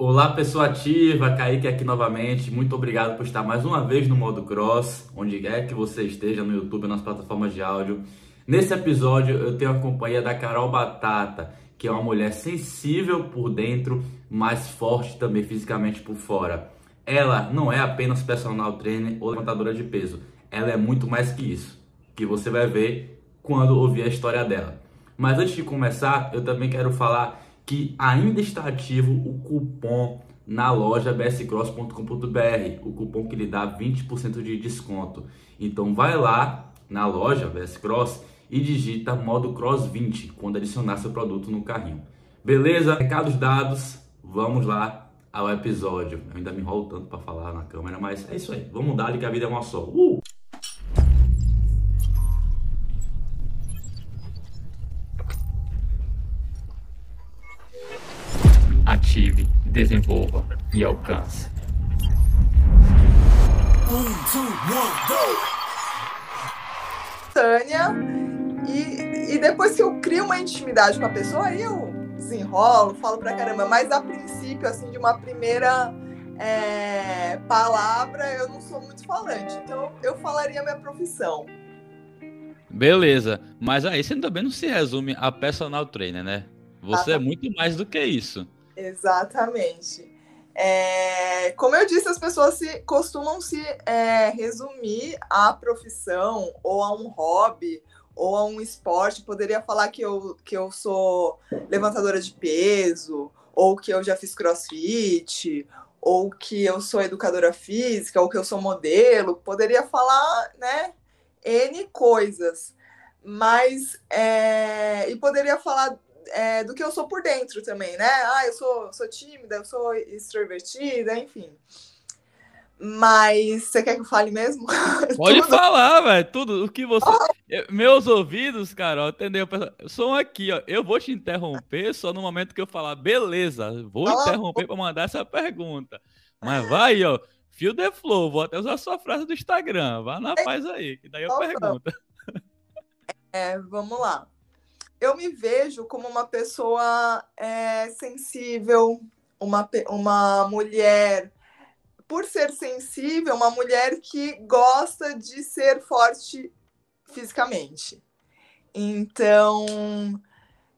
Olá, pessoa ativa, Kaique aqui novamente. Muito obrigado por estar mais uma vez no Modo Cross, onde quer que você esteja no YouTube, nas plataformas de áudio. Nesse episódio eu tenho a companhia da Carol Batata, que é uma mulher sensível por dentro, mas forte também fisicamente por fora. Ela não é apenas personal trainer ou levantadora de peso, ela é muito mais que isso, que você vai ver quando ouvir a história dela. Mas antes de começar, eu também quero falar que ainda está ativo o cupom na loja bscross.com.br, o cupom que lhe dá 20% de desconto. Então vai lá na loja BSCross e digita modo cross 20 quando adicionar seu produto no carrinho. Beleza? Recados dados, vamos lá ao episódio. Eu ainda me enrolo tanto para falar na câmera, mas é isso aí. Vamos dar que a vida é uma só. Uh! Ative, desenvolva e alcance. Tânia, e, e depois que eu crio uma intimidade com a pessoa, aí eu desenrolo, falo pra caramba, mas a princípio, assim, de uma primeira é, palavra, eu não sou muito falante, então eu falaria minha profissão. Beleza, mas aí você também não se resume a personal trainer, né? Você ah, é muito mais do que isso. Exatamente. É, como eu disse, as pessoas se, costumam se é, resumir à profissão ou a um hobby ou a um esporte. Poderia falar que eu, que eu sou levantadora de peso, ou que eu já fiz crossfit, ou que eu sou educadora física, ou que eu sou modelo. Poderia falar, né, N coisas. Mas, é, e poderia falar é, do que eu sou por dentro também, né? Ah, eu sou, sou tímida, eu sou extrovertida, enfim. Mas você quer que eu fale mesmo? Pode falar, velho. Tudo o que você. Oh. Meus ouvidos, cara, entendeu? São aqui, ó. Eu vou te interromper só no momento que eu falar, beleza, vou oh. interromper para mandar essa pergunta. Mas vai, ó. Fio the flow, vou até usar a sua frase do Instagram. Vá na paz aí, que daí eu oh, pergunto. É, vamos lá eu me vejo como uma pessoa é, sensível, uma, uma mulher, por ser sensível, uma mulher que gosta de ser forte fisicamente. Então,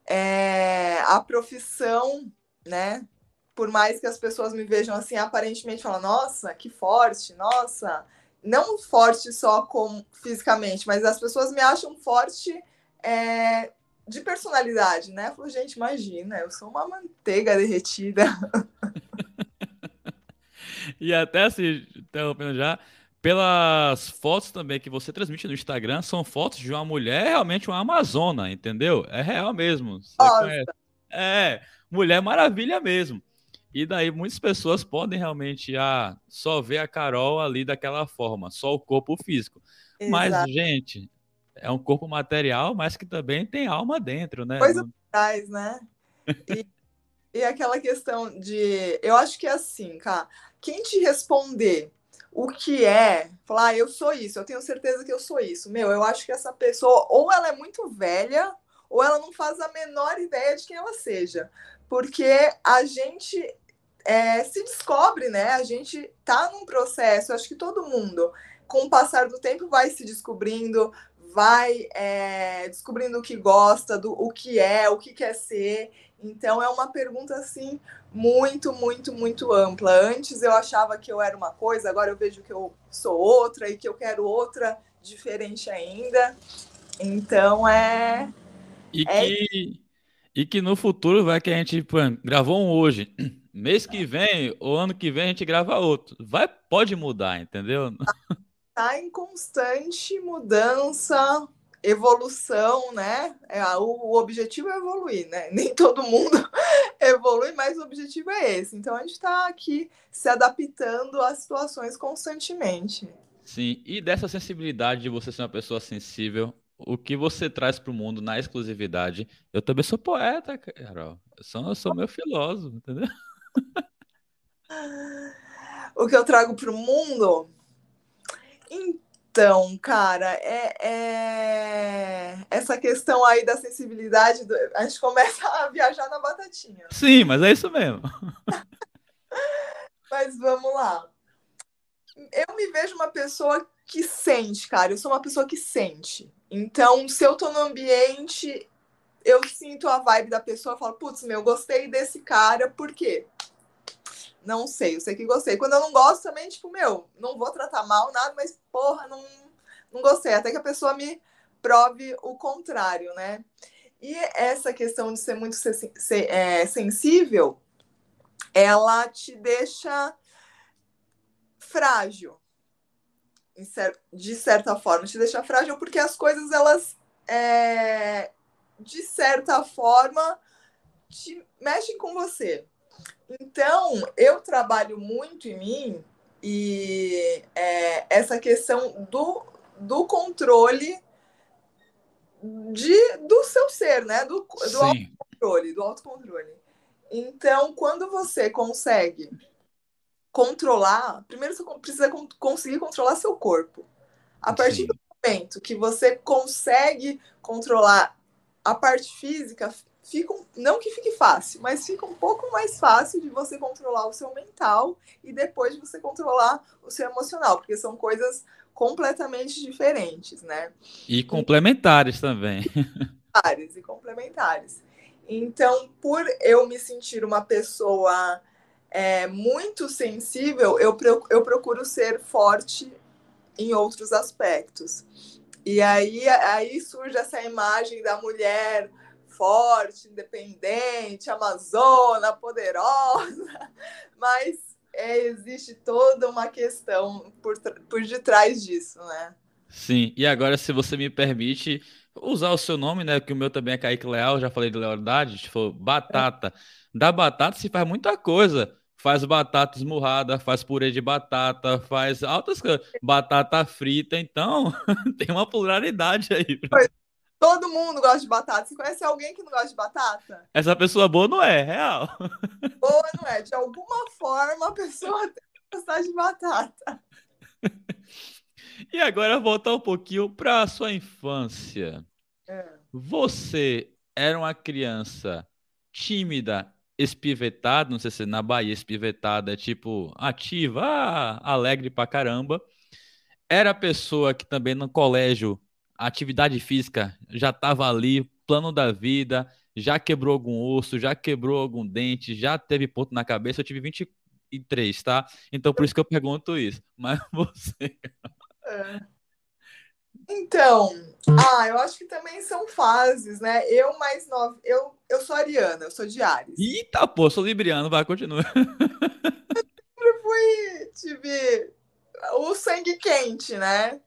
é, a profissão, né? Por mais que as pessoas me vejam assim, aparentemente falam, nossa, que forte, nossa, não forte só como fisicamente, mas as pessoas me acham forte é, de personalidade, né? Falou, gente, imagina, eu sou uma manteiga derretida. e até assim, interrompendo já, pelas fotos também que você transmite no Instagram, são fotos de uma mulher realmente uma amazona, entendeu? É real mesmo. É, mulher maravilha mesmo. E daí muitas pessoas podem realmente ah, só ver a Carol ali daquela forma, só o corpo físico. Exato. Mas, gente, é um corpo material, mas que também tem alma dentro, né? Coisa atrás, né? E, e aquela questão de. Eu acho que é assim, cara. Quem te responder o que é, falar, ah, eu sou isso, eu tenho certeza que eu sou isso. Meu, eu acho que essa pessoa, ou ela é muito velha, ou ela não faz a menor ideia de quem ela seja. Porque a gente é, se descobre, né? A gente tá num processo, acho que todo mundo, com o passar do tempo, vai se descobrindo, vai é, descobrindo o que gosta, do o que é, o que quer ser. Então é uma pergunta assim muito, muito, muito ampla. Antes eu achava que eu era uma coisa, agora eu vejo que eu sou outra e que eu quero outra diferente ainda. Então é e é... que e que no futuro vai que a gente pô, gravou um hoje, mês que vem ou ano que vem a gente grava outro. Vai pode mudar, entendeu? está em constante mudança, evolução, né? É, o, objetivo é evoluir, né? Nem todo mundo evolui, mas o objetivo é esse. Então a gente está aqui se adaptando às situações constantemente. Sim, e dessa sensibilidade de você ser uma pessoa sensível, o que você traz para o mundo na exclusividade? Eu também sou poeta, Carol. Eu sou, eu sou meu filósofo, entendeu? o que eu trago para o mundo então, cara, é, é, essa questão aí da sensibilidade, do... a gente começa a viajar na batatinha. Sim, mas é isso mesmo. vamos lá. Eu me vejo uma pessoa que sente, cara. Eu sou uma pessoa que sente. Então, se eu tô no ambiente, eu sinto a vibe da pessoa, eu falo, putz, meu, gostei desse cara, por quê? Não sei, eu sei que gostei. Quando eu não gosto também, tipo, meu, não vou tratar mal nada, mas porra, não, não gostei. Até que a pessoa me prove o contrário, né? E essa questão de ser muito é, sensível, ela te deixa frágil, de certa forma, te deixa frágil porque as coisas elas é, de certa forma te mexem com você. Então, eu trabalho muito em mim e é, essa questão do, do controle de, do seu ser, né? Do, do autocontrole, do autocontrole. Então, quando você consegue controlar, primeiro você precisa conseguir controlar seu corpo. A partir Sim. do momento que você consegue controlar a parte física, fica não que fique fácil, mas fica um pouco mais fácil de você controlar o seu mental e depois de você controlar o seu emocional, porque são coisas completamente diferentes, né? E complementares e, também. Complementares e complementares. Então, por eu me sentir uma pessoa é, muito sensível, eu, eu procuro ser forte em outros aspectos. E aí, aí surge essa imagem da mulher forte, independente, amazona, poderosa, mas é, existe toda uma questão por, por detrás disso, né? Sim, e agora, se você me permite usar o seu nome, né? Que o meu também é Kaique Leal, já falei de lealdade, tipo, batata. Da batata se faz muita coisa faz batata esmurrada, faz purê de batata, faz altas coisas, batata frita, então tem uma pluralidade aí. Todo mundo gosta de batata. Você conhece alguém que não gosta de batata? Essa pessoa boa não é, real. Boa não é. De alguma forma a pessoa tem que gostar de batata. E agora voltar um pouquinho para a sua infância. É. Você era uma criança tímida espivetada, não sei se na Bahia espivetada é tipo ativa, ah, alegre pra caramba. Era pessoa que também no colégio, a atividade física já tava ali, plano da vida, já quebrou algum osso, já quebrou algum dente, já teve ponto na cabeça. Eu tive 23, tá? Então por isso que eu pergunto isso. Mas você. É. Então, ah, eu acho que também são fases, né? Eu mais nova, eu, eu sou ariana, eu sou de Ares. Eita, pô, sou libriano, vai, continua. sempre fui, tive o sangue quente, né?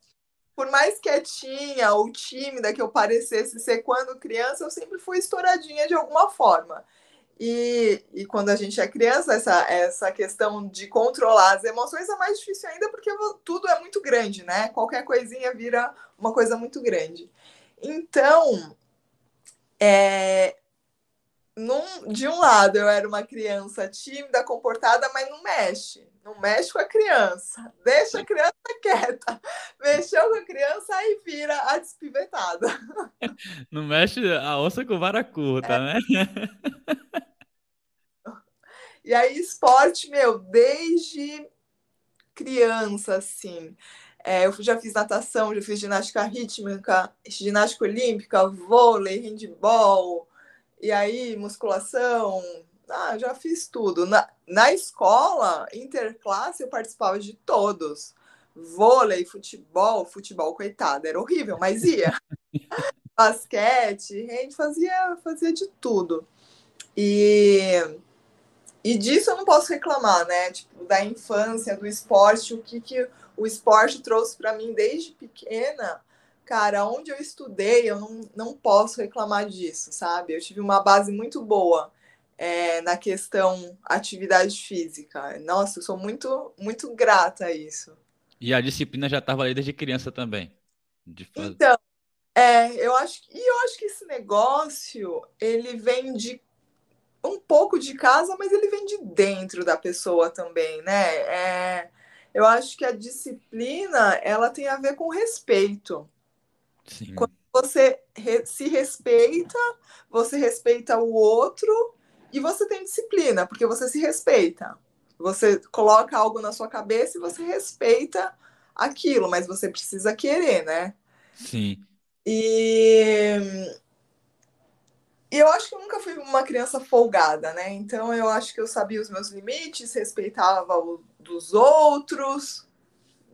Por mais quietinha ou tímida que eu parecesse ser quando criança, eu sempre fui estouradinha de alguma forma. E, e quando a gente é criança, essa, essa questão de controlar as emoções é mais difícil ainda porque tudo é muito grande, né? Qualquer coisinha vira uma coisa muito grande. Então, é, num, de um lado, eu era uma criança tímida, comportada, mas não mexe. Não mexe com a criança. Deixa a criança quieta. Mexeu com a criança, aí vira a despivetada. Não mexe a onça com vara curta, é. né? E aí, esporte, meu, desde criança, assim. É, eu já fiz natação, já fiz ginástica rítmica, ginástica olímpica, vôlei, handball, e aí musculação. Ah, já fiz tudo. Na, na escola, interclasse, eu participava de todos. Vôlei, futebol, futebol, coitado, era horrível, mas ia. Basquete, gente fazia, fazia de tudo. E e disso eu não posso reclamar, né? Tipo, da infância, do esporte, o que, que o esporte trouxe para mim desde pequena. Cara, onde eu estudei, eu não, não posso reclamar disso, sabe? Eu tive uma base muito boa é, na questão atividade física. Nossa, eu sou muito, muito grata a isso. E a disciplina já estava ali desde criança também. De fazer... Então, é, eu acho, e eu acho que esse negócio ele vem de um pouco de casa, mas ele vem de dentro da pessoa também, né? É, eu acho que a disciplina ela tem a ver com respeito. Sim. Quando você se respeita, você respeita o outro e você tem disciplina, porque você se respeita. Você coloca algo na sua cabeça e você respeita aquilo, mas você precisa querer, né? Sim. E, e eu acho que eu nunca fui uma criança folgada, né? Então eu acho que eu sabia os meus limites, respeitava o dos outros,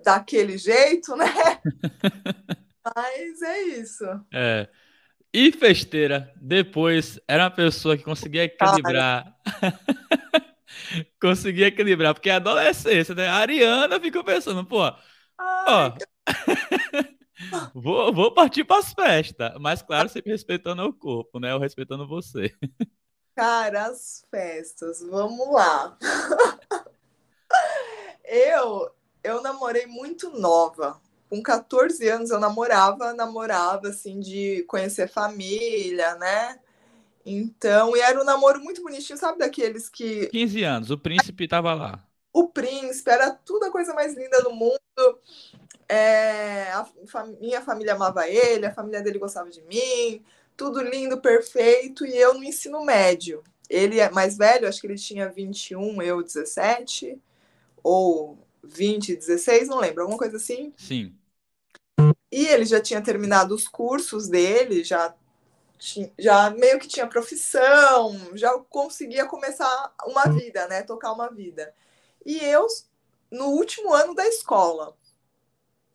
daquele jeito, né? Mas é isso. É. E festeira, depois era uma pessoa que conseguia equilibrar. conseguia equilibrar, porque é adolescência, né? A Ariana ficou pensando, pô, ó, vou, vou partir para as festas, mas claro, sempre respeitando o corpo, né? Ou respeitando você. Cara, as festas, vamos lá. eu, eu namorei muito nova. Com 14 anos eu namorava, namorava assim de conhecer família, né? Então, e era um namoro muito bonitinho, sabe daqueles que 15 anos, o príncipe tava lá. o príncipe era tudo a coisa mais linda do mundo. É, a minha família amava ele, a família dele gostava de mim, tudo lindo, perfeito, e eu no ensino médio. Ele é mais velho, acho que ele tinha 21, eu 17, ou 20, 16, não lembro, alguma coisa assim. Sim. E ele já tinha terminado os cursos dele, já, já meio que tinha profissão, já conseguia começar uma vida, né? Tocar uma vida. E eu, no último ano da escola,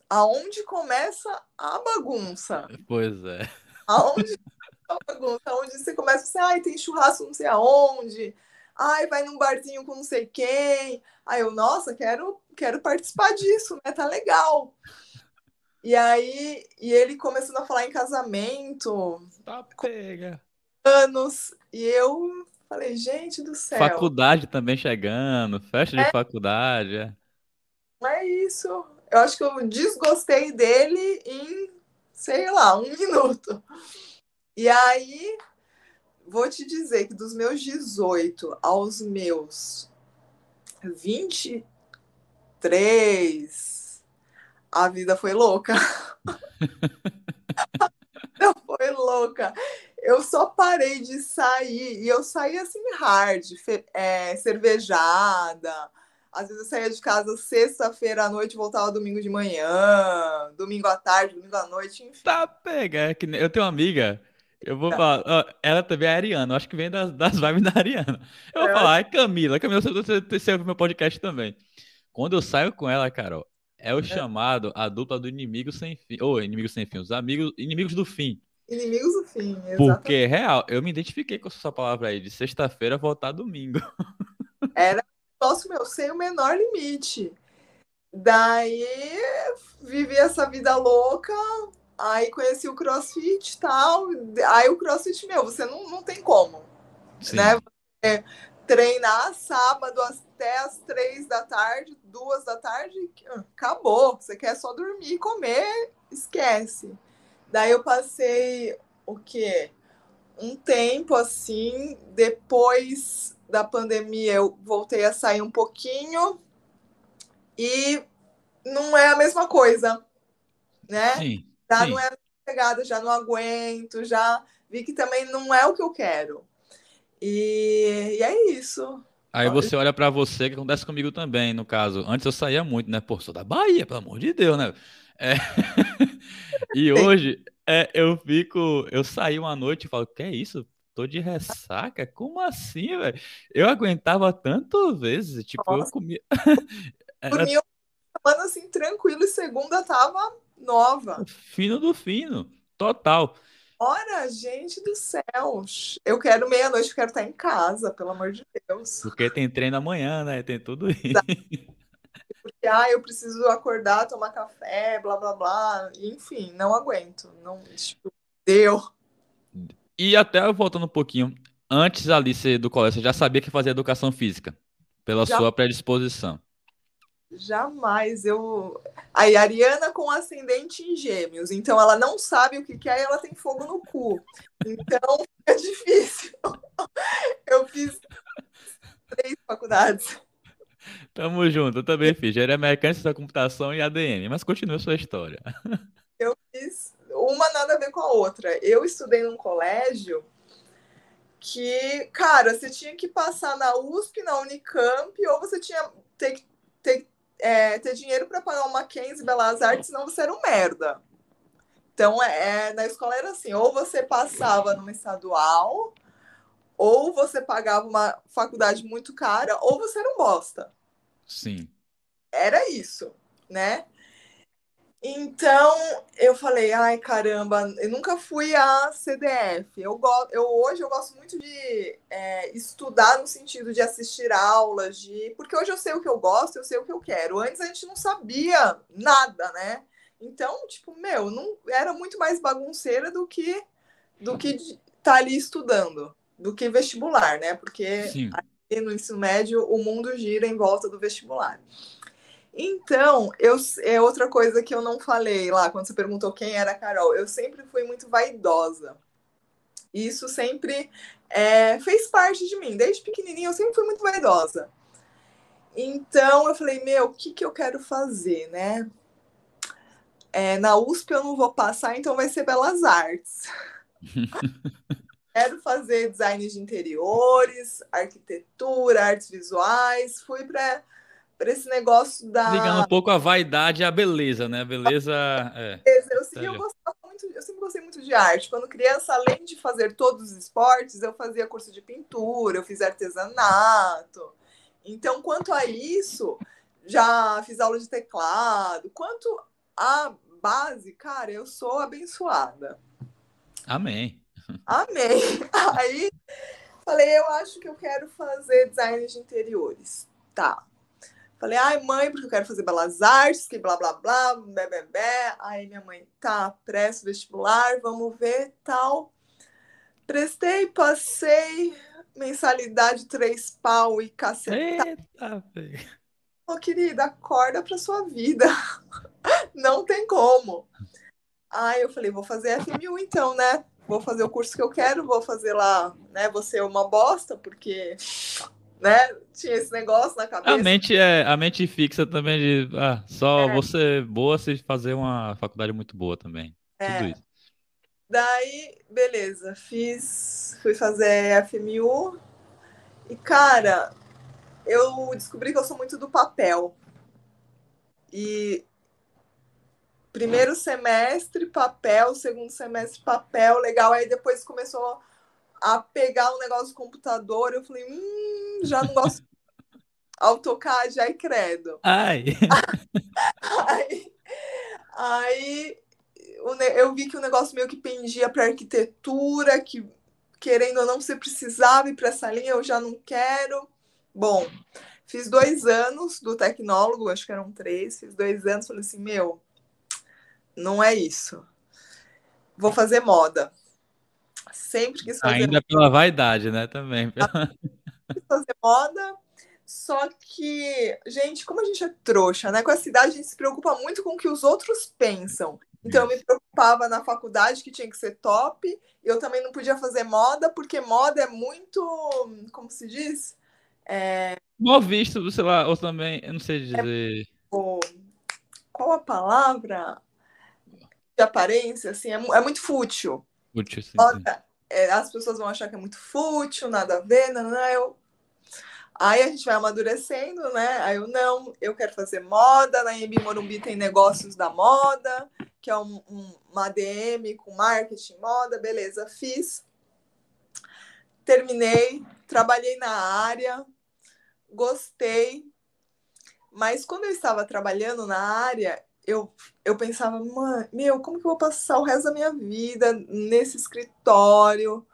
aonde começa a bagunça? Pois é. Aonde a bagunça? Aonde você começa assim, ai, tem churrasco não sei aonde, ai, vai num barzinho com não sei quem. Aí eu, nossa, quero, quero participar disso, né? Tá legal. E aí, e ele começando a falar em casamento, Tá pega. anos, e eu falei, gente do céu, Faculdade também chegando, festa de faculdade. é. não é isso. Eu acho que eu desgostei dele em, sei lá, um minuto. E aí, vou te dizer que dos meus 18 aos meus 23, a vida foi louca. Vida foi louca. Eu só parei de sair e eu saía assim hard, é, cervejada. Às vezes eu saía de casa sexta-feira à noite, e voltava domingo de manhã, domingo à tarde, domingo à noite, enfim. Tá pega. É eu tenho uma amiga, eu vou falar, ó, ela também é ariana, eu acho que vem das, das vibes da Ariana. Eu vou É. falar, é Camila, Camila, você, você, você ouve meu podcast também. Quando eu saio com ela, Carol, é o chamado a dupla do inimigo sem fim, ou inimigo sem fim, os amigos, inimigos do fim. Inimigos do fim, exatamente. Porque, real, eu me identifiquei com essa palavra aí, de sexta-feira voltar domingo. Nossa, meu, sem o menor limite. Daí vivi essa vida louca, aí conheci o CrossFit e tal. Aí o CrossFit, meu, você não, não tem como, Sim. né? Você treinar sábado até as três da tarde, duas da tarde, acabou. Você quer só dormir, comer, esquece. Daí eu passei o quê? Um tempo assim, depois da pandemia eu voltei a sair um pouquinho e não é a mesma coisa, né? Sim, Já sim. não é a pegada, já não aguento, já vi que também não é o que eu quero. E, e é isso. Aí você olha pra você, que acontece comigo também, no caso. Antes eu saía muito, né? Pô, sou da Bahia, pelo amor de Deus, né? É. E hoje é, eu fico. Eu saí uma noite e falo, que é isso? Tô de ressaca? Como assim, velho? Eu aguentava tantas vezes, tipo, eu Nossa. comia. Era Dormi uma semana assim, tranquilo, e segunda tava nova. fino do fino, total. Ora, gente do céu, eu quero meia-noite, eu quero estar em casa, pelo amor de Deus. Porque tem treino amanhã, né? Tem tudo isso. Porque, ah, eu preciso acordar, tomar café, blá, blá, blá. Enfim, não aguento. Não, tipo, deu. E até voltando um pouquinho, antes ali do colégio, você já sabia que fazia educação física, pela Já. sua predisposição. Jamais eu. Aí, Ariana com ascendente em gêmeos. Então, ela não sabe o que que é e ela tem fogo no cu. Então, é difícil. Eu fiz três faculdades. Tamo junto, eu também fiz. Engenharia mecânica, da computação e ADM. Mas continua a sua história. Eu fiz uma nada a ver com a outra. Eu estudei num colégio que, cara, você tinha que passar na USP, na Unicamp, ou você tinha ter, ter, é, ter dinheiro para pagar uma Mackenzie Belas Artes, senão você era um merda. Então, é, na escola era assim, ou você passava numa estadual, ou você pagava uma faculdade muito cara, ou você era um bosta. Sim. Era isso, né? Então eu falei, ai caramba, eu nunca fui a CDF. Eu, go eu hoje eu gosto muito de é, estudar no sentido de assistir aulas, de porque hoje eu sei o que eu gosto, eu sei o que eu quero. Antes a gente não sabia nada, né? Então, tipo, meu, não era muito mais bagunceira do que do que estar tá ali estudando, do que vestibular, né? Porque no ensino médio o mundo gira em volta do vestibular. Então, eu, é outra coisa que eu não falei lá, quando você perguntou quem era a Carol. Eu sempre fui muito vaidosa. Isso sempre é, fez parte de mim. Desde pequenininha, eu sempre fui muito vaidosa. Então, eu falei, meu, o que, que eu quero fazer, né? É, na USP eu não vou passar, então vai ser Belas Artes. quero fazer design de interiores, arquitetura, artes visuais. Fui para para esse negócio da. Ligando um pouco a vaidade e a beleza, né? A beleza. É. Eu, sempre, eu, muito, eu sempre gostei muito de arte. Quando criança, além de fazer todos os esportes, eu fazia curso de pintura, eu fiz artesanato. Então, quanto a isso, já fiz aula de teclado. Quanto a base, cara, eu sou abençoada. Amém. Amém. Aí falei, eu acho que eu quero fazer design de interiores. Tá. Falei, ai, mãe, porque eu quero fazer belas artes, que blá blá blá, bé, bé, bé. Aí minha mãe, tá, presto vestibular, vamos ver, tal. Prestei, passei, mensalidade três pau e caceta. Eita, Ô, querida, acorda pra sua vida. Não tem como. Aí eu falei, vou fazer FMU então, né? Vou fazer o curso que eu quero, vou fazer lá, né? Vou ser uma bosta, porque né? Tinha esse negócio na cabeça. A mente, é, a mente fixa também de ah, só é. você boa se fazer uma faculdade muito boa também. É. Tudo isso. Daí, beleza, fiz, fui fazer FMU e, cara, eu descobri que eu sou muito do papel. E primeiro semestre, papel, segundo semestre, papel, legal. Aí depois começou a pegar o um negócio do computador, eu falei, hum, já não gosto AutoCAD, aí credo. Ai. aí, aí eu vi que o negócio meio que pendia para arquitetura, que querendo ou não, você precisava ir para essa linha, eu já não quero. Bom, fiz dois anos do tecnólogo, acho que eram três, fiz dois anos, falei assim, meu, não é isso. Vou fazer moda sempre quis fazer. Ainda pela vaidade, né? Também. Quis fazer moda. Só que, gente, como a gente é trouxa, né? Com a cidade, a gente se preocupa muito com o que os outros pensam. Então, eu me preocupava na faculdade que tinha que ser top. Eu também não podia fazer moda, porque moda é muito. Como se diz? É... Mal visto, sei lá, ou também, eu não sei dizer. É, qual a palavra? De aparência, assim, é, é muito fútil. Fútil, sim, sim. É, as pessoas vão achar que é muito fútil, nada a ver, não, não, eu... Aí a gente vai amadurecendo, né? Aí eu, não, eu quero fazer moda, na Embi Morumbi tem negócios da moda, que é um, um, uma ADM com marketing moda, beleza, fiz. Terminei, trabalhei na área, gostei, mas quando eu estava trabalhando na área, eu, eu pensava, meu, como que eu vou passar o resto da minha vida nesse escritório?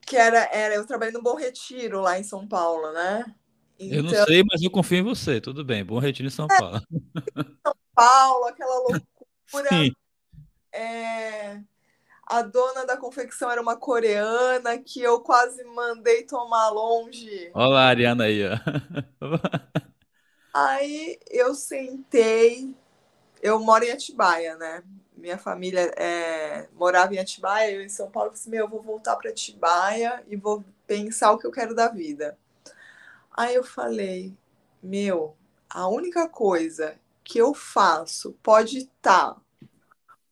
Que era, era eu trabalhei no Bom Retiro, lá em São Paulo, né? Então, eu não então sei, mas eu confio em você. Tudo bem, Bom Retiro em São é, Paulo. São Paulo, aquela loucura. Sim. É, a dona da confecção era uma coreana que eu quase mandei tomar longe. Olha a Ariana aí, ó. Aí eu sentei, eu moro em Atibaia, né? Minha família é, morava em Atibaia, eu em São Paulo, eu assim, meu, eu vou voltar para Atibaia e vou pensar o que eu quero da vida. Aí eu falei, meu, a única coisa que eu faço pode estar tá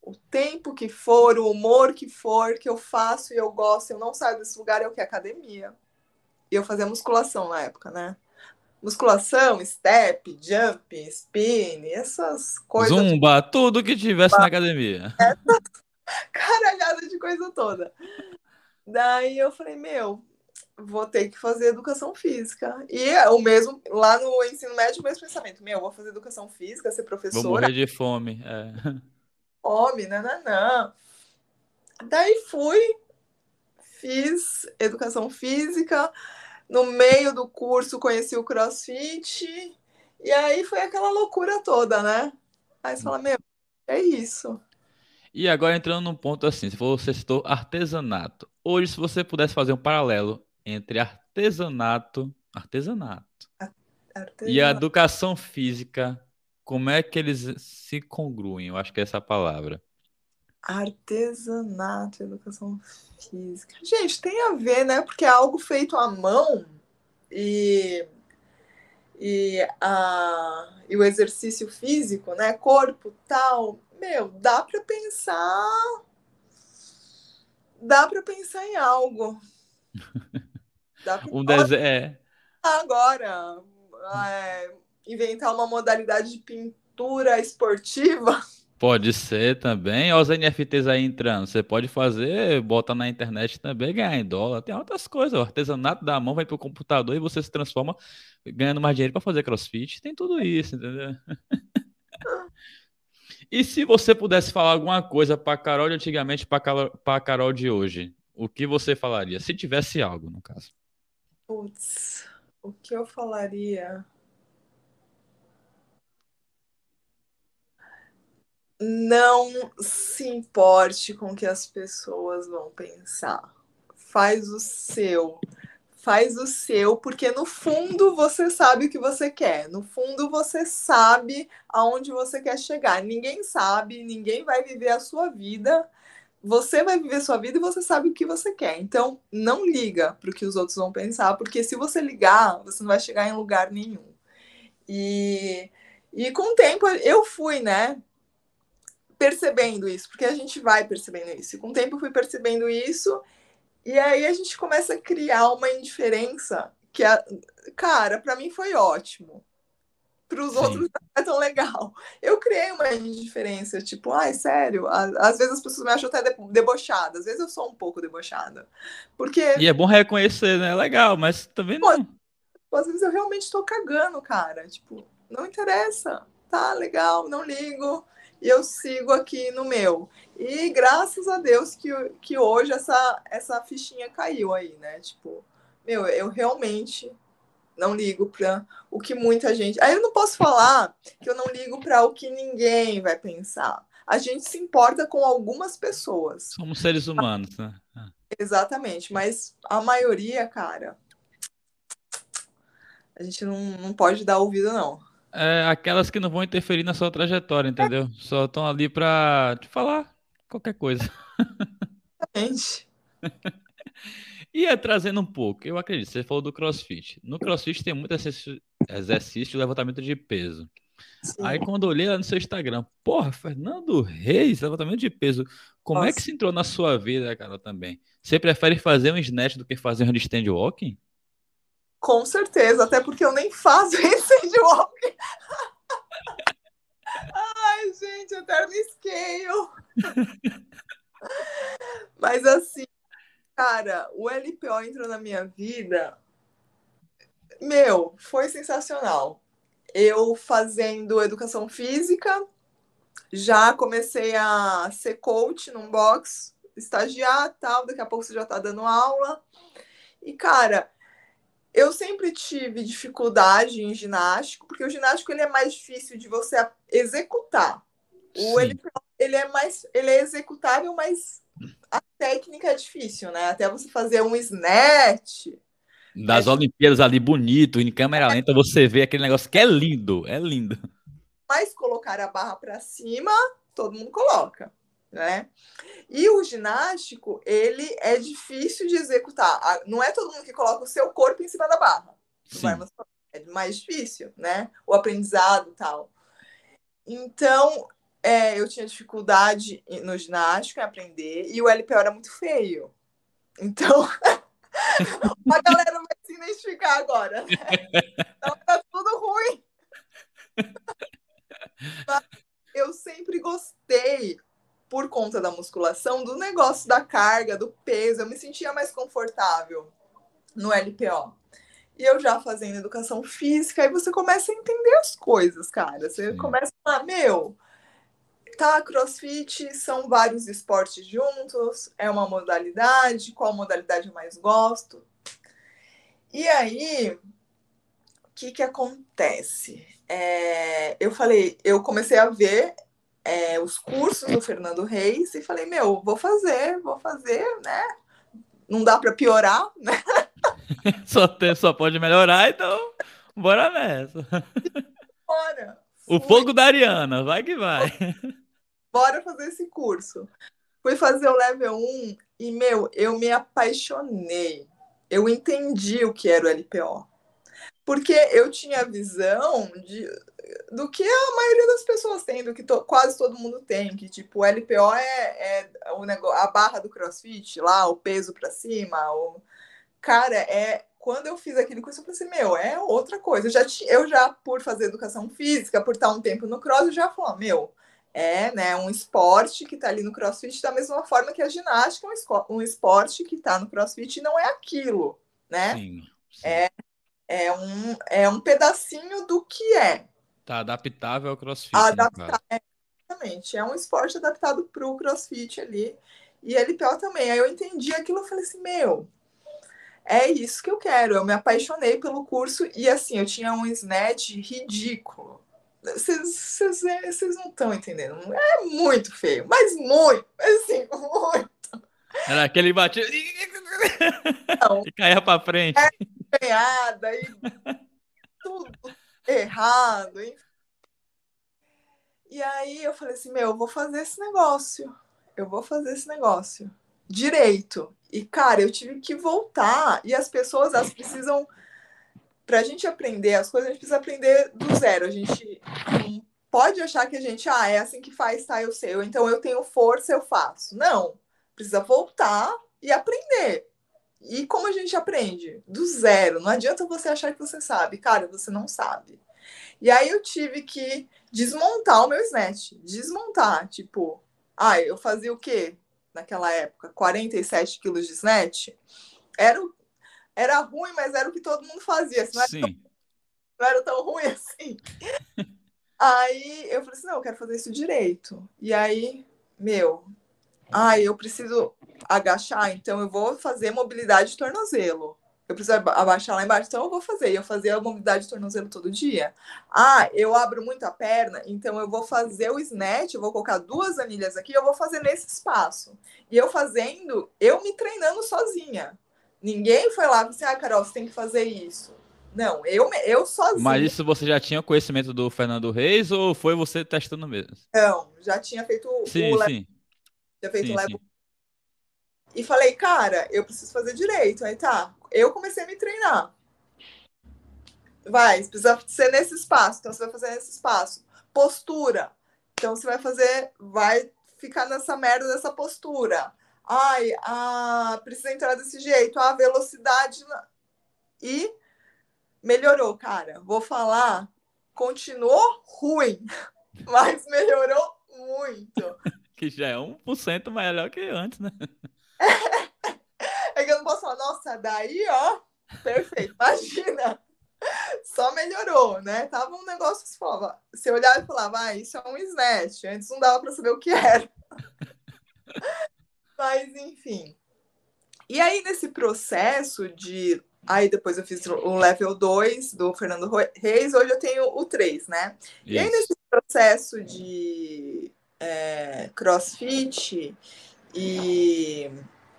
o tempo que for, o humor que for, que eu faço e eu gosto, eu não saio desse lugar, é o que? Academia. E eu fazia musculação na época, né? Musculação, step, jump, spin, essas coisas. Zumba, tudo que tivesse na academia. Essa caralhada de coisa toda. Daí eu falei, meu, vou ter que fazer educação física. E é o mesmo, lá no ensino médio, o mesmo pensamento. Meu, vou fazer educação física, ser professora. Vou morrer de fome. É. Fome, não, não, não. Daí fui, fiz educação física. No meio do curso conheci o CrossFit. E aí foi aquela loucura toda, né? Aí você fala, meu, é isso. E agora entrando num ponto assim, se você citou artesanato. Hoje, se você pudesse fazer um paralelo entre artesanato, artesanato, artesanato. e a educação física, como é que eles se congruem? Eu acho que é essa palavra. Artesanato, educação física. Gente, tem a ver, né? Porque é algo feito à mão e, e, a, e o exercício físico, né? Corpo, tal. Meu, dá para pensar. Dá para pensar em algo. Dá pra... um desenho. É. Agora, é, inventar uma modalidade de pintura esportiva. Pode ser também. Olha os NFTs aí entrando. Você pode fazer, bota na internet também, ganhar em dólar. Tem outras coisas. O artesanato da mão vai para o computador e você se transforma ganhando mais dinheiro para fazer crossfit. Tem tudo isso, entendeu? e se você pudesse falar alguma coisa para Carol de antigamente para Carol de hoje, o que você falaria? Se tivesse algo, no caso. Putz, o que eu falaria? Não se importe com o que as pessoas vão pensar. Faz o seu. Faz o seu, porque no fundo você sabe o que você quer. No fundo você sabe aonde você quer chegar. Ninguém sabe, ninguém vai viver a sua vida você vai viver sua vida e você sabe o que você quer. Então, não liga para o que os outros vão pensar, porque se você ligar, você não vai chegar em lugar nenhum. E, e com o tempo eu fui, né, percebendo isso, porque a gente vai percebendo isso. E com o tempo eu fui percebendo isso, e aí a gente começa a criar uma indiferença que, a, cara, para mim foi ótimo para os outros não é tão legal. Eu criei uma indiferença, tipo, ai, ah, sério, às vezes as pessoas me acham até debochada, às vezes eu sou um pouco debochada. Porque. E é bom reconhecer, né? É legal, mas também não. Pô, às vezes eu realmente estou cagando, cara. Tipo, não interessa. Tá legal, não ligo. E eu sigo aqui no meu. E graças a Deus que, que hoje essa, essa fichinha caiu aí, né? Tipo, meu, eu realmente não ligo para o que muita gente. Aí eu não posso falar que eu não ligo para o que ninguém vai pensar. A gente se importa com algumas pessoas. Somos seres humanos, né? Exatamente, mas a maioria, cara, a gente não, não pode dar ouvido, não. É aquelas que não vão interferir na sua trajetória, entendeu? Só estão ali para te falar qualquer coisa. Exatamente. E é, trazendo um pouco, eu acredito, você falou do crossfit. No crossfit tem muito exercício, de levantamento de peso. Sim. Aí quando eu olhei lá no seu Instagram, porra, Fernando Reis, levantamento de peso. Como Nossa. é que se entrou na sua vida, cara, também? Você prefere fazer um snatch do que fazer um handstand walking? Com certeza, até porque eu nem faço handstand walking. Ai, gente, eterno scale. Mas assim, Cara, o LPO entrou na minha vida. Meu, foi sensacional. Eu fazendo educação física, já comecei a ser coach num box, estagiar tal, daqui a pouco você já tá dando aula. E, cara, eu sempre tive dificuldade em ginástico, porque o ginástico ele é mais difícil de você executar. O LPO, ele é mais, ele é executável, mas a técnica é difícil, né? Até você fazer um snatch. Das é Olimpíadas ali, bonito, em câmera lenta, você vê aquele negócio que é lindo, é lindo. Mas colocar a barra para cima, todo mundo coloca, né? E o ginástico, ele é difícil de executar. Não é todo mundo que coloca o seu corpo em cima da barra. É mais difícil, né? O aprendizado e tal. Então, é, eu tinha dificuldade no ginástico em aprender e o LPO era muito feio. Então, a galera vai se identificar agora. Né? Então tá tudo ruim. Mas eu sempre gostei, por conta da musculação, do negócio da carga, do peso. Eu me sentia mais confortável no LPO. E eu já fazendo educação física, aí você começa a entender as coisas, cara. Você Sim. começa a falar, meu, tá, crossfit são vários esportes juntos, é uma modalidade, qual modalidade eu mais gosto. E aí, o que que acontece? É, eu falei, eu comecei a ver é, os cursos do Fernando Reis e falei, meu, vou fazer, vou fazer, né? Não dá para piorar, né? só, tem, só pode melhorar, então bora nessa. Bora. O fogo da Ariana, vai que vai bora fazer esse curso. Fui fazer o level 1 e, meu, eu me apaixonei. Eu entendi o que era o LPO. Porque eu tinha a visão de, do que a maioria das pessoas tem, do que to, quase todo mundo tem, que tipo, o LPO é, é o negócio, a barra do crossfit lá, o peso para cima. O... Cara, é quando eu fiz aquele curso, eu pensei, meu, é outra coisa. Eu já, eu já, por fazer educação física, por estar um tempo no cross, eu já falei, meu, é né, um esporte que está ali no crossfit da mesma forma que a ginástica é um esporte que está no crossfit e não é aquilo, né? Sim, sim. É, é, um, é um pedacinho do que é. Tá adaptável ao crossfit. Adaptável, é, exatamente. É um esporte adaptado para o crossfit ali. E LPO também. Aí eu entendi aquilo e falei assim, meu, é isso que eu quero. Eu me apaixonei pelo curso e assim, eu tinha um snatch ridículo. Vocês não estão entendendo. É muito feio, mas muito, assim, muito. Era aquele batido. e caía para frente. É empenhada e tudo errado. Hein? E aí eu falei assim: meu, eu vou fazer esse negócio. Eu vou fazer esse negócio direito. E, cara, eu tive que voltar. E as pessoas, elas precisam para a gente aprender as coisas, a gente precisa aprender do zero. A gente pode achar que a gente, ah, é assim que faz, tá, eu sei. Ou então eu tenho força, eu faço. Não. Precisa voltar e aprender. E como a gente aprende? Do zero. Não adianta você achar que você sabe. Cara, você não sabe. E aí eu tive que desmontar o meu snatch. Desmontar. Tipo, ah, eu fazia o quê? Naquela época, 47 quilos de snatch. Era o era ruim, mas era o que todo mundo fazia. Não era, Sim. Tão, não era tão ruim assim. aí eu falei assim: não, eu quero fazer isso direito. E aí, meu, ai, eu preciso agachar, então eu vou fazer mobilidade de tornozelo. Eu preciso abaixar lá embaixo, então eu vou fazer. Eu fazia a mobilidade de tornozelo todo dia. Ah, eu abro muito a perna, então eu vou fazer o snatch, eu vou colocar duas anilhas aqui, eu vou fazer nesse espaço. E eu fazendo, eu me treinando sozinha. Ninguém foi lá e disse, ah, Carol, você tem que fazer isso. Não, eu, eu sozinha. Mas isso você já tinha conhecimento do Fernando Reis ou foi você testando mesmo? Não, já tinha feito sim, o sim. Já feito sim, o level. E falei, cara, eu preciso fazer direito. Aí tá, eu comecei a me treinar. Vai, precisa ser nesse espaço, então você vai fazer nesse espaço. Postura. Então você vai fazer, vai ficar nessa merda dessa postura ai, ah, precisa entrar desse jeito, a velocidade. E melhorou, cara. Vou falar, continuou ruim, mas melhorou muito. que já é 1% melhor que antes, né? É que eu não posso falar, nossa, daí, ó, perfeito, imagina. Só melhorou, né? Tava um negócio que falava, você olhava e falava, ah, isso é um snatch. Antes não dava para saber o que era. Mas, enfim. E aí, nesse processo de. Aí depois eu fiz o level 2 do Fernando Reis, hoje eu tenho o 3, né? Isso. E aí, nesse processo de é, crossfit e,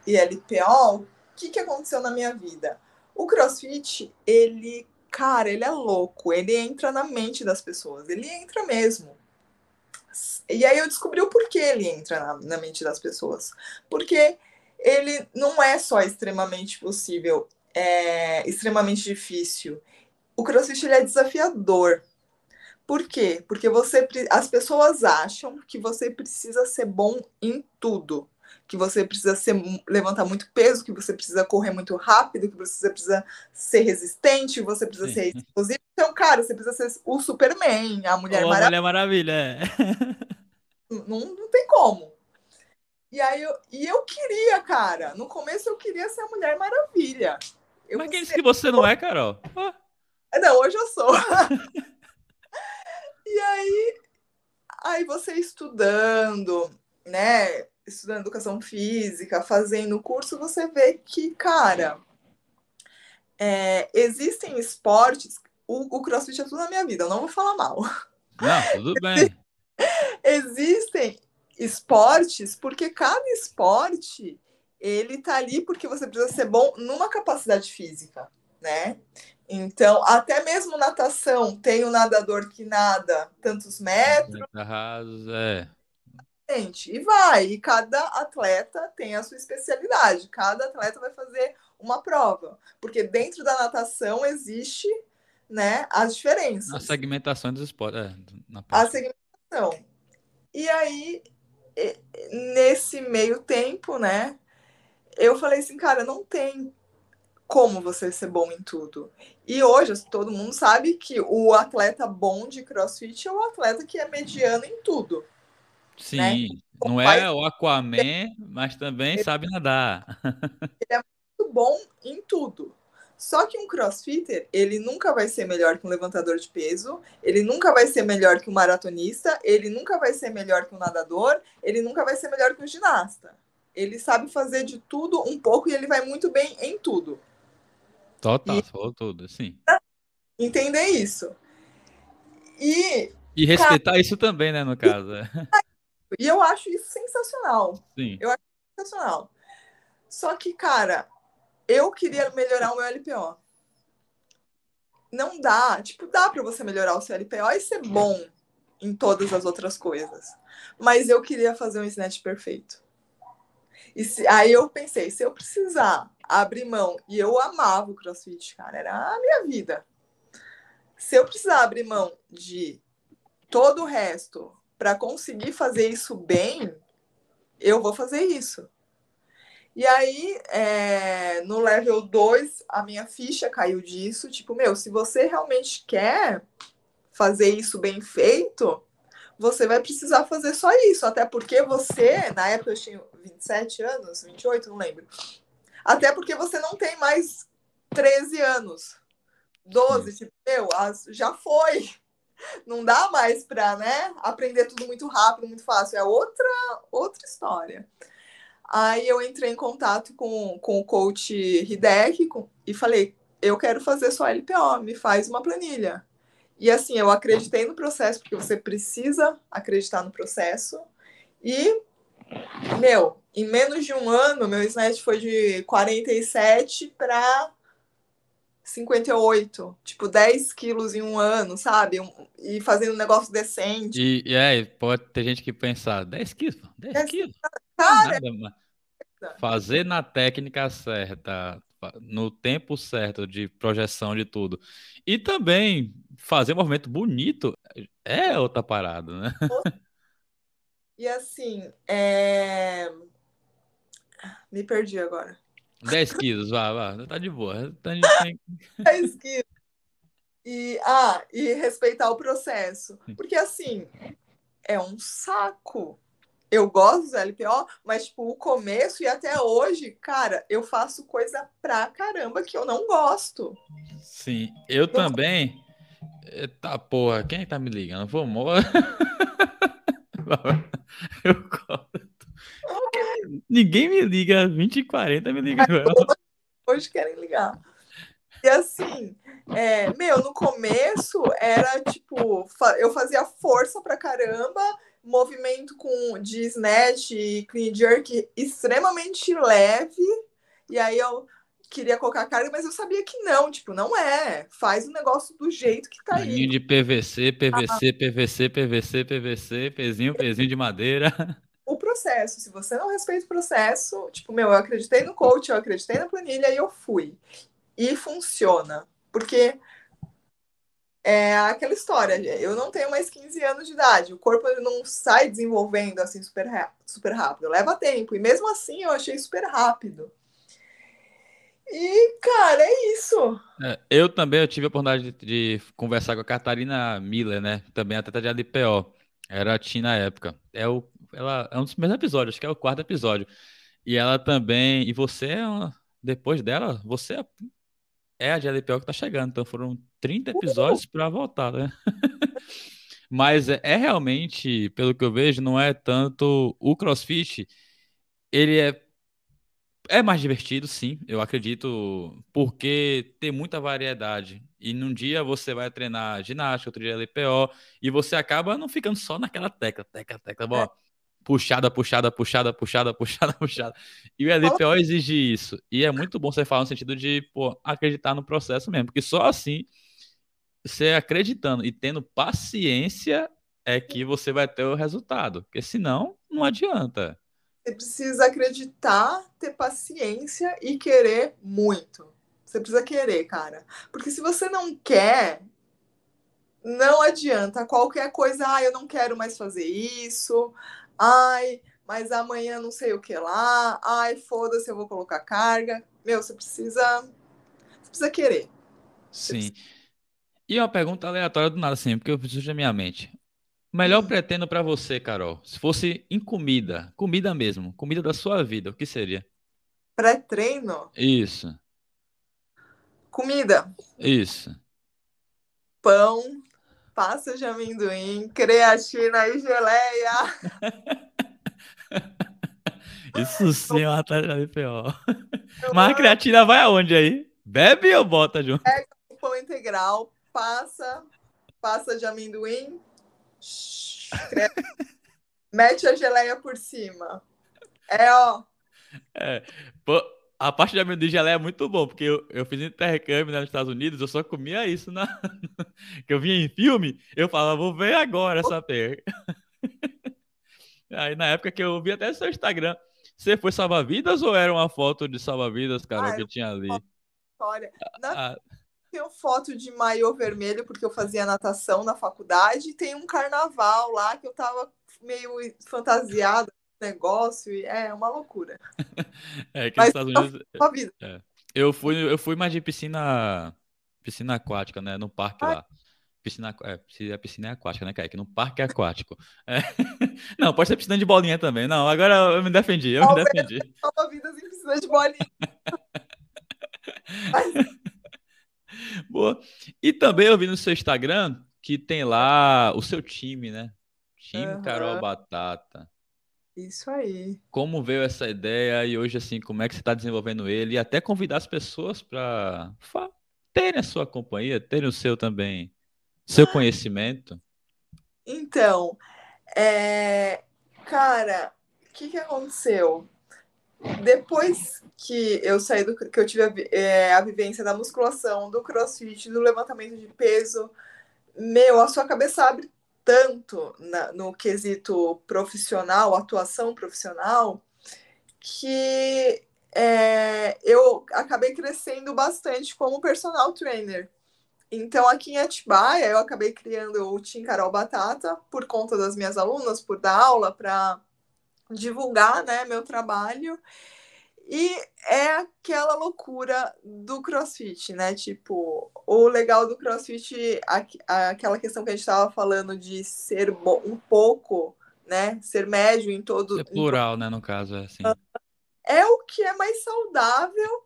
e LPO, o que, que aconteceu na minha vida? O crossfit, ele, cara, ele é louco, ele entra na mente das pessoas, ele entra mesmo. E aí eu descobri o porquê ele entra na, na mente das pessoas. Porque ele não é só extremamente possível, é extremamente difícil. O crossfit ele é desafiador. Por quê? Porque você, as pessoas acham que você precisa ser bom em tudo. Que você precisa ser, levantar muito peso, que você precisa correr muito rápido, que você precisa ser resistente, você precisa Sim. ser explosivo. Então, cara, você precisa ser o Superman, a Mulher oh, Maravilha. Mulher Maravilha, é. Não, não tem como. E aí eu, e eu queria, cara. No começo eu queria ser a Mulher Maravilha. Eu Mas quem disse que você não é, Carol? Ah. Não, hoje eu sou. e aí, aí você estudando, né? Estudando educação física, fazendo curso, você vê que, cara, é, existem esportes. O, o crossfit é tudo na minha vida, eu não vou falar mal. Não, tudo bem. existem esportes porque cada esporte ele tá ali porque você precisa ser bom numa capacidade física, né? Então, até mesmo natação, tem o um nadador que nada tantos metros. Rasos, é. E vai, e cada atleta tem a sua especialidade, cada atleta vai fazer uma prova, porque dentro da natação existe, né, as diferenças. A segmentação dos esportes, é, a segmentação. E aí, nesse meio tempo, né, eu falei assim, cara, não tem como você ser bom em tudo. E hoje todo mundo sabe que o atleta bom de CrossFit é o atleta que é mediano em tudo. Sim, né? não é o Aquaman, mas também ele, sabe nadar. Ele é muito bom em tudo. Só que um crossfitter, ele nunca vai ser melhor que um levantador de peso, ele nunca vai ser melhor que um maratonista, ele nunca vai ser melhor que um nadador, ele nunca vai ser melhor que um ginasta. Ele sabe fazer de tudo um pouco e ele vai muito bem em tudo. Total, e, falou tudo, sim. Entender isso. E. E respeitar cara, isso também, né, no caso. E eu acho isso sensacional. Sim. Eu acho sensacional. Só que, cara, eu queria melhorar o meu LPO. Não dá. Tipo, dá para você melhorar o seu LPO e ser bom em todas as outras coisas. Mas eu queria fazer um snatch perfeito. E se, aí eu pensei, se eu precisar abrir mão, e eu amava o crossfit, cara, era a minha vida. Se eu precisar abrir mão de todo o resto para conseguir fazer isso bem, eu vou fazer isso. E aí, é, no level 2, a minha ficha caiu disso. Tipo, meu, se você realmente quer fazer isso bem feito, você vai precisar fazer só isso. Até porque você, na época eu tinha 27 anos, 28, não lembro. Até porque você não tem mais 13 anos. 12, tipo, meu, já foi. Não dá mais para, né, aprender tudo muito rápido, muito fácil. É outra outra história. Aí eu entrei em contato com, com o coach Hideki e falei, eu quero fazer só LPO, me faz uma planilha. E assim, eu acreditei no processo, porque você precisa acreditar no processo. E, meu, em menos de um ano, meu snatch foi de 47 para 58. Tipo, 10 quilos em um ano, sabe? E fazendo um negócio decente. E, e aí, pode ter gente que pensar, 10 quilos? 10, 10 quilos? Cara, nada, fazer na técnica certa, no tempo certo de projeção de tudo. E também fazer um movimento bonito é outra parada, né? E assim, é... me perdi agora. 10 quilos, vá, vá, tá de boa. Tá de... 10 quilos. E, ah, e respeitar o processo. Porque assim, é um saco. Eu gosto do LPO, mas tipo, o começo e até hoje, cara, eu faço coisa pra caramba que eu não gosto. Sim, eu também. Eita porra, quem tá me ligando? Vamos. Eu Ninguém me liga, 20 e 40 me liga Hoje querem ligar. E assim, é, meu, no começo era tipo, eu fazia força pra caramba, movimento com de snatch e clean jerk extremamente leve, e aí eu queria colocar carga, mas eu sabia que não, tipo, não é. Faz o negócio do jeito que tá aí. de PVC, PVC, ah. PVC, PVC, PVC, pezinho, pezinho de madeira. O processo, se você não respeita o processo, tipo, meu, eu acreditei no coach, eu acreditei na planilha e eu fui. E funciona. Porque é aquela história. Eu não tenho mais 15 anos de idade. O corpo não sai desenvolvendo assim super, super rápido. Leva tempo. E mesmo assim eu achei super rápido. E, cara, é isso. É, eu também eu tive a oportunidade de, de, conversar com a Catarina Miller, né? Também atleta de ADPO. Era a Tina na época. É, o, ela, é um dos primeiros episódios, acho que é o quarto episódio. E ela também. E você, é depois dela, você é é a GLPO que tá chegando, então foram 30 episódios para voltar, né? Mas é, é, realmente, pelo que eu vejo, não é tanto o CrossFit, ele é é mais divertido, sim, eu acredito, porque tem muita variedade. E num dia você vai treinar ginástica, outro dia LPO, e você acaba não ficando só naquela tecla, tecla, tecla, bom, é puxada, puxada, puxada, puxada, puxada, puxada. E o LPO exige isso. E é muito bom você falar no sentido de pô, acreditar no processo mesmo, porque só assim, você acreditando e tendo paciência é que você vai ter o resultado, porque senão não adianta. Você precisa acreditar, ter paciência e querer muito. Você precisa querer, cara. Porque se você não quer, não adianta. Qualquer coisa, ah, eu não quero mais fazer isso, Ai, mas amanhã não sei o que lá. Ai, foda-se, eu vou colocar carga. Meu, você precisa. Você precisa querer. Sim. E uma pergunta aleatória do nada, assim, porque eu preciso da minha mente. Melhor hum. pretendo para você, Carol, se fosse em comida, comida mesmo, comida da sua vida, o que seria? Pré-treino? Isso. Comida? Isso. Pão, pasta de amendoim, creatina e geleia. Isso sim é uma tarefa de pior. Mas a creatina vai aonde aí? Bebe ou bota junto? Pega o pão integral, passa, passa de amendoim, mete a geleia por cima. É, ó. É, pô, a parte de amendoim geleia é muito bom, porque eu, eu fiz intercâmbio nos Estados Unidos, eu só comia isso na que eu via em filme, eu falava, vou ver agora essa perca. Aí na época que eu vi até seu Instagram, você foi salva-vidas ou era uma foto de salva-vidas, cara, ah, que tinha ali? Olha, na... ah. tem foto de maiô vermelho, porque eu fazia natação na faculdade, e tem um carnaval lá que eu tava meio fantasiada negócio e é uma loucura. é que nos Estados Unidos. Vida. É. Eu fui, eu fui mais de piscina, piscina aquática, né? No parque Ai. lá. Piscina, é, a piscina é aquática, né, Kaique? No parque aquático. É. Não, pode ser piscina de bolinha também. Não, agora eu me defendi, eu me defendi. Salva-vidas em piscina de bolinha. Boa. E também eu vi no seu Instagram que tem lá o seu time, né? Time uhum. Carol Batata. Isso aí. Como veio essa ideia e hoje, assim, como é que você está desenvolvendo ele? E até convidar as pessoas para terem a sua companhia, terem o seu também, seu conhecimento. Então, é... cara, o que, que aconteceu? Depois que eu saí do que eu tive a, é, a vivência da musculação, do crossfit, do levantamento de peso, meu, a sua cabeça abre tanto na, no quesito profissional, atuação profissional, que é, eu acabei crescendo bastante como personal trainer. Então, aqui em Atibaia, eu acabei criando o Team Carol Batata por conta das minhas alunas, por dar aula, para divulgar né, meu trabalho. E é aquela loucura do crossfit, né? Tipo, o legal do crossfit, aquela questão que a gente estava falando de ser um pouco, né? Ser médio em todo. É plural, né? No caso, é assim. É o que é mais saudável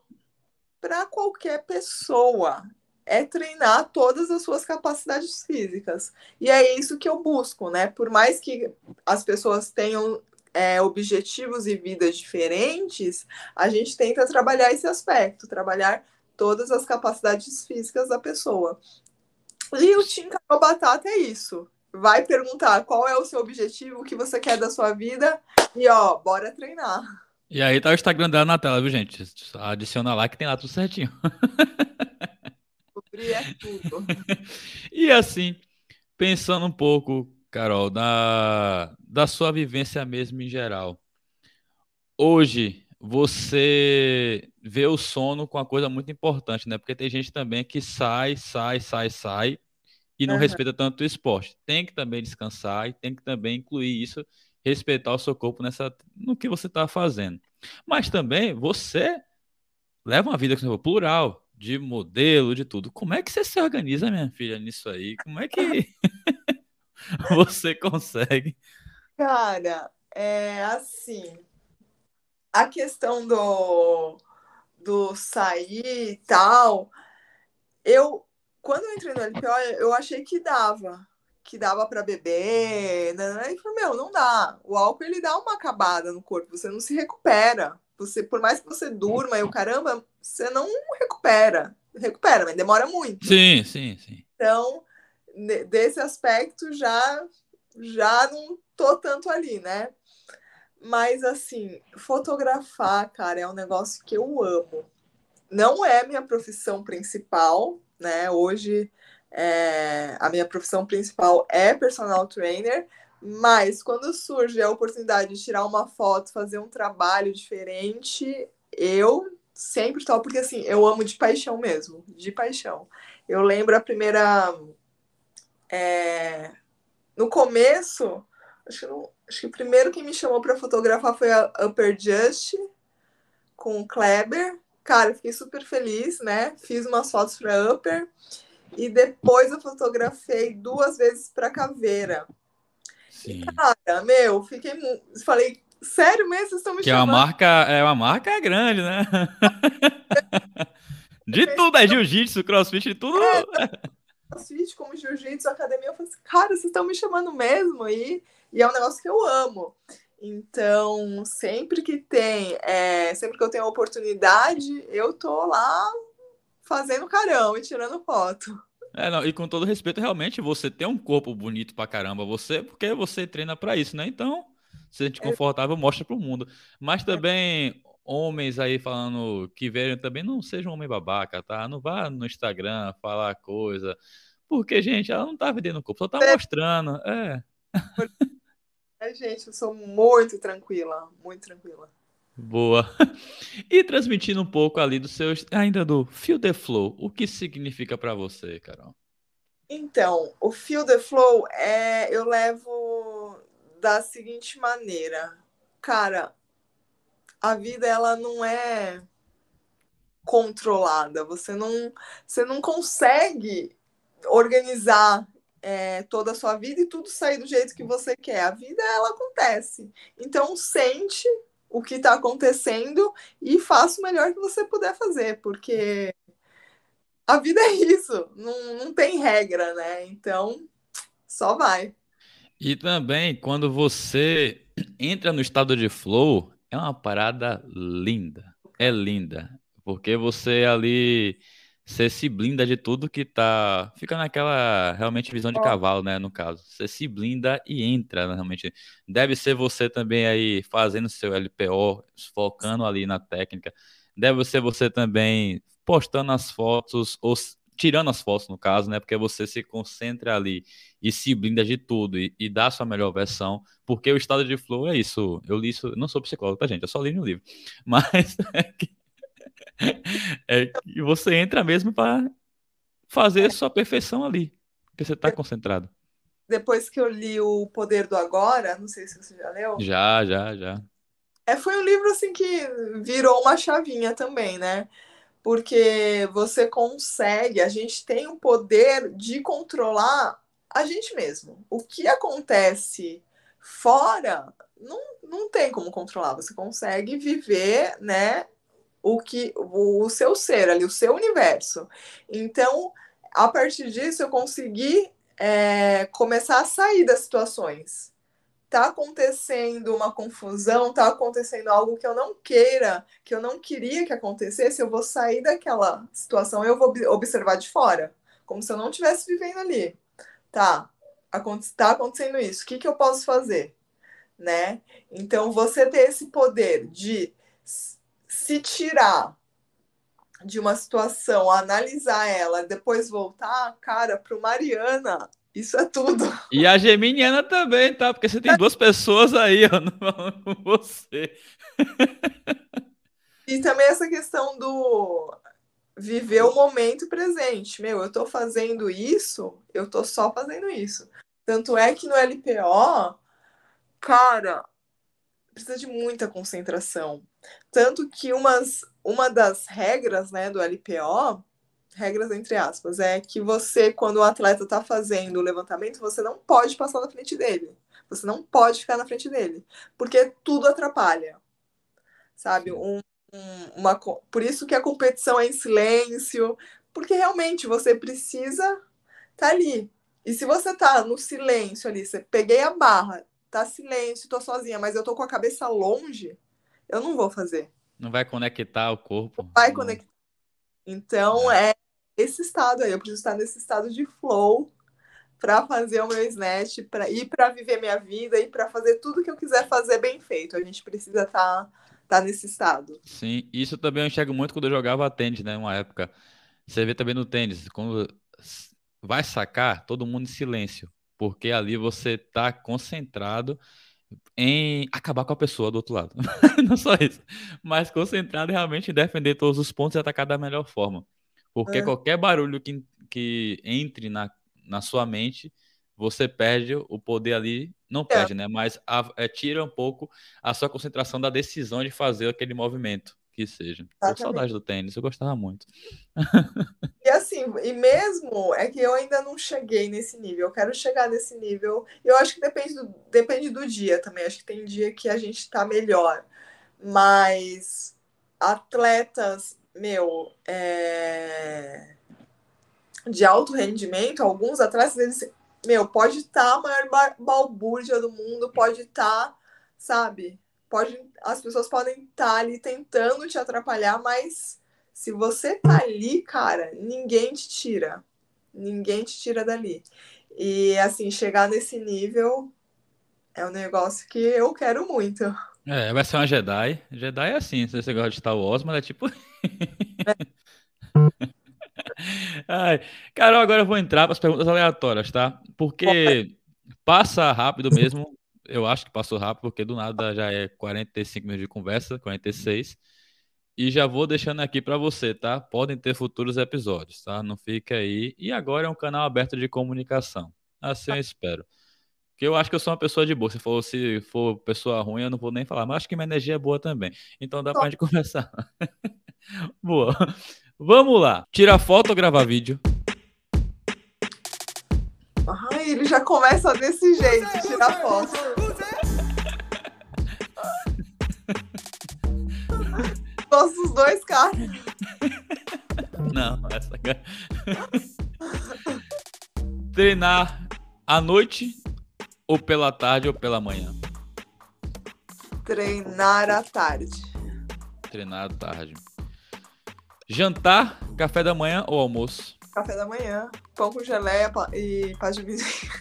para qualquer pessoa. É treinar todas as suas capacidades físicas. E é isso que eu busco, né? Por mais que as pessoas tenham é, objetivos e vidas diferentes, a gente tenta trabalhar esse aspecto, trabalhar todas as capacidades físicas da pessoa. E o Carol Batata é isso. Vai perguntar qual é o seu objetivo, o que você quer da sua vida e ó, bora treinar. E aí tá o Instagram dela na tela, viu, gente? Adiciona lá que tem lá tudo certinho. é tudo. e assim, pensando um pouco Carol, da, da sua vivência mesmo em geral. Hoje, você vê o sono com uma coisa muito importante, né? Porque tem gente também que sai, sai, sai, sai e não uhum. respeita tanto o esporte. Tem que também descansar e tem que também incluir isso, respeitar o seu corpo nessa no que você está fazendo. Mas também você leva uma vida plural, de modelo, de tudo. Como é que você se organiza, minha filha, nisso aí? Como é que você consegue? Cara, é assim. A questão do, do sair e tal, eu quando eu entrei no LPO, eu achei que dava, que dava para beber, né? E falei, meu, não dá. O álcool ele dá uma acabada no corpo, você não se recupera. Você, por mais que você durma e o caramba, você não recupera. Recupera, mas demora muito. Sim, sim, sim. Então, desse aspecto já já não tô tanto ali, né? Mas assim, fotografar, cara, é um negócio que eu amo. Não é minha profissão principal, né? Hoje é, a minha profissão principal é personal trainer, mas quando surge a oportunidade de tirar uma foto, fazer um trabalho diferente, eu sempre topo, porque assim, eu amo de paixão mesmo, de paixão. Eu lembro a primeira. É, no começo, acho que, não, acho que o primeiro que me chamou para fotografar foi a Upper Just, com o Kleber. Cara, fiquei super feliz, né? Fiz umas fotos para Upper. E depois eu fotografei duas vezes para Caveira. Sim. Cara, meu, fiquei. Falei, sério mesmo? Vocês estão me que chamando? É uma marca, é uma marca grande, né? de tudo, é jiu-jitsu, crossfit, de tudo. É, crossfit, como jiu-jitsu, academia. Eu falei assim, cara, vocês estão me chamando mesmo? E, e é um negócio que eu amo. Então, sempre que tem, é, sempre que eu tenho a oportunidade, eu tô lá fazendo carão e tirando foto. É, não, e com todo respeito, realmente você tem um corpo bonito pra caramba, você, porque você treina para isso, né? Então, se a gente é. confortável, mostra pro mundo. Mas também homens aí falando que velho também não seja um homem babaca, tá? Não vá no Instagram falar coisa. Porque, gente, ela não tá vendendo o corpo, só tá é. mostrando. É. É, gente, eu sou muito tranquila, muito tranquila. Boa. E transmitindo um pouco ali do seu, ainda do Feel the Flow, o que significa para você, Carol? Então, o Feel the Flow é, eu levo da seguinte maneira, cara, a vida ela não é controlada, você não, você não consegue organizar é, toda a sua vida e tudo sair do jeito que você quer. A vida ela acontece. Então sente o que está acontecendo e faça o melhor que você puder fazer, porque a vida é isso, não, não tem regra, né? Então, só vai. E também, quando você entra no estado de flow, é uma parada linda. É linda. Porque você ali você se blinda de tudo que tá. Fica naquela realmente visão de cavalo, né? No caso. Você se blinda e entra, né, realmente. Deve ser você também aí fazendo seu LPO, focando ali na técnica. Deve ser você também postando as fotos, ou tirando as fotos, no caso, né? Porque você se concentra ali e se blinda de tudo e, e dá a sua melhor versão. Porque o estado de flow é isso. Eu li isso, não sou psicólogo, tá, gente? Eu só li no livro. Mas é que é que você entra mesmo para fazer é. sua perfeição ali, porque você está concentrado. Depois que eu li o Poder do Agora, não sei se você já leu. Já, já, já. É, foi um livro assim que virou uma chavinha também, né? Porque você consegue, a gente tem o poder de controlar a gente mesmo. O que acontece fora não, não tem como controlar. Você consegue viver, né, o que o, seu ser ali, o seu universo. Então, a partir disso, eu consegui é, começar a sair das situações. Tá acontecendo uma confusão, tá acontecendo algo que eu não queira, que eu não queria que acontecesse, eu vou sair daquela situação, eu vou observar de fora, como se eu não estivesse vivendo ali. Tá, tá acontecendo isso, o que, que eu posso fazer? Né? Então, você ter esse poder de se tirar de uma situação, analisar ela, depois voltar, cara, pro Mariana, isso é tudo. E a Geminiana também, tá? Porque você tem duas pessoas aí, ó, com você. E também essa questão do viver o momento presente. Meu, eu tô fazendo isso, eu tô só fazendo isso. Tanto é que no LPO, cara, precisa de muita concentração. Tanto que umas, uma das regras né, do LPO, regras entre aspas, é que você, quando o atleta está fazendo o levantamento, você não pode passar na frente dele. Você não pode ficar na frente dele. Porque tudo atrapalha. Sabe? Um, um, uma, por isso que a competição é em silêncio. Porque realmente você precisa estar tá ali. E se você tá no silêncio ali, você peguei a barra, tá silêncio, tô sozinha, mas eu tô com a cabeça longe, eu não vou fazer. Não vai conectar o corpo. Não vai conectar. Então é. é esse estado aí, eu preciso estar nesse estado de flow para fazer o meu snatch, para ir para viver minha vida e para fazer tudo que eu quiser fazer bem feito. A gente precisa estar tá, tá nesse estado. Sim, isso também eu enxergo muito quando eu jogava tênis, né, uma época. Você vê também no tênis, quando vai sacar, todo mundo em silêncio porque ali você está concentrado em acabar com a pessoa do outro lado. Não só isso, mas concentrado realmente em defender todos os pontos e atacar da melhor forma. Porque é. qualquer barulho que, que entre na, na sua mente, você perde o poder ali, não é. perde, é. né? Mas a, é, tira um pouco a sua concentração da decisão de fazer aquele movimento que seja. Tô saudade do tênis, eu gostava muito. E assim, e mesmo é que eu ainda não cheguei nesse nível, eu quero chegar nesse nível. Eu acho que depende do, depende do dia também. Acho que tem dia que a gente tá melhor. Mas atletas, meu, é... de alto rendimento, alguns atletas, eles, meu, pode estar tá a maior balbúrdia do mundo, pode estar, tá, sabe? Pode, as pessoas podem estar tá ali tentando te atrapalhar, mas se você tá ali, cara, ninguém te tira. Ninguém te tira dali. E assim, chegar nesse nível é um negócio que eu quero muito. É, vai ser uma Jedi. Jedi é assim, se você gosta de Star Wars, mas é tipo. Ai, Carol, agora eu vou entrar para as perguntas aleatórias, tá? Porque passa rápido mesmo eu acho que passou rápido, porque do nada já é 45 minutos de conversa, 46. E já vou deixando aqui para você, tá? Podem ter futuros episódios, tá? Não fica aí. E agora é um canal aberto de comunicação. Assim eu espero. Porque eu acho que eu sou uma pessoa de boa. Se for, se for pessoa ruim, eu não vou nem falar. Mas acho que minha energia é boa também. Então dá pra gente conversar. boa. Vamos lá. Tira foto ou gravar vídeo? Ele já começa desse jeito, tirar foto. Nossos dois caras. Não, essa cara. Treinar à noite ou pela tarde ou pela manhã? Treinar à tarde. Treinar à tarde. Jantar, café da manhã ou almoço? Café da manhã, pão com geleia e paz de vizinho.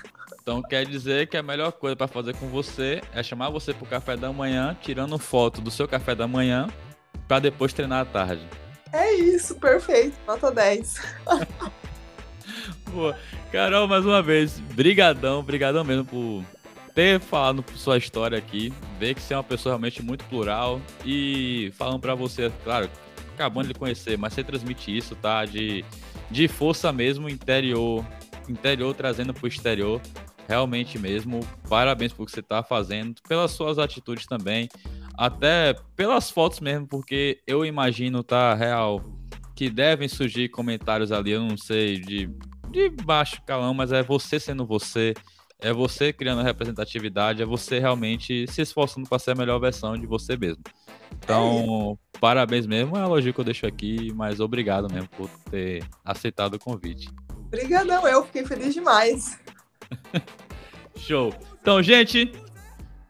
Então quer dizer que a melhor coisa para fazer com você é chamar você pro café da manhã, tirando foto do seu café da manhã, para depois treinar à tarde. É isso, perfeito. Nota 10. Boa. Carol, mais uma vez, brigadão, brigadão mesmo por ter falado sua história aqui, ver que você é uma pessoa realmente muito plural e falando para você, claro, acabando de conhecer, mas você transmite isso, tá? De, de força mesmo, interior, interior trazendo pro exterior realmente mesmo, parabéns por que você está fazendo, pelas suas atitudes também, até pelas fotos mesmo, porque eu imagino, tá, real, que devem surgir comentários ali, eu não sei, de, de baixo calão, mas é você sendo você, é você criando representatividade, é você realmente se esforçando para ser a melhor versão de você mesmo. Então, é parabéns mesmo, é um elogio que eu deixo aqui, mas obrigado mesmo por ter aceitado o convite. Obrigadão, eu fiquei feliz demais. Show. Então, gente,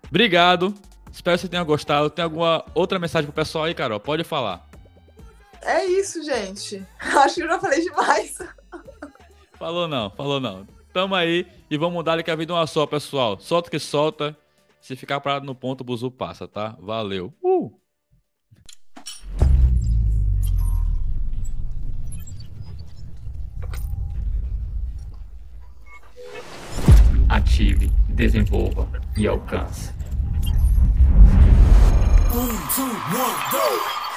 obrigado. Espero que você tenha gostado. Tem alguma outra mensagem pro pessoal aí, Carol? Pode falar. É isso, gente. Acho que eu já falei demais. Falou não, falou não. Tamo aí e vamos mudar que a vida é uma só, pessoal. Solta que solta. Se ficar parado no ponto, o buzu passa, tá? Valeu. Uh! ative, desenvolva e alcance. Um, two, one, go!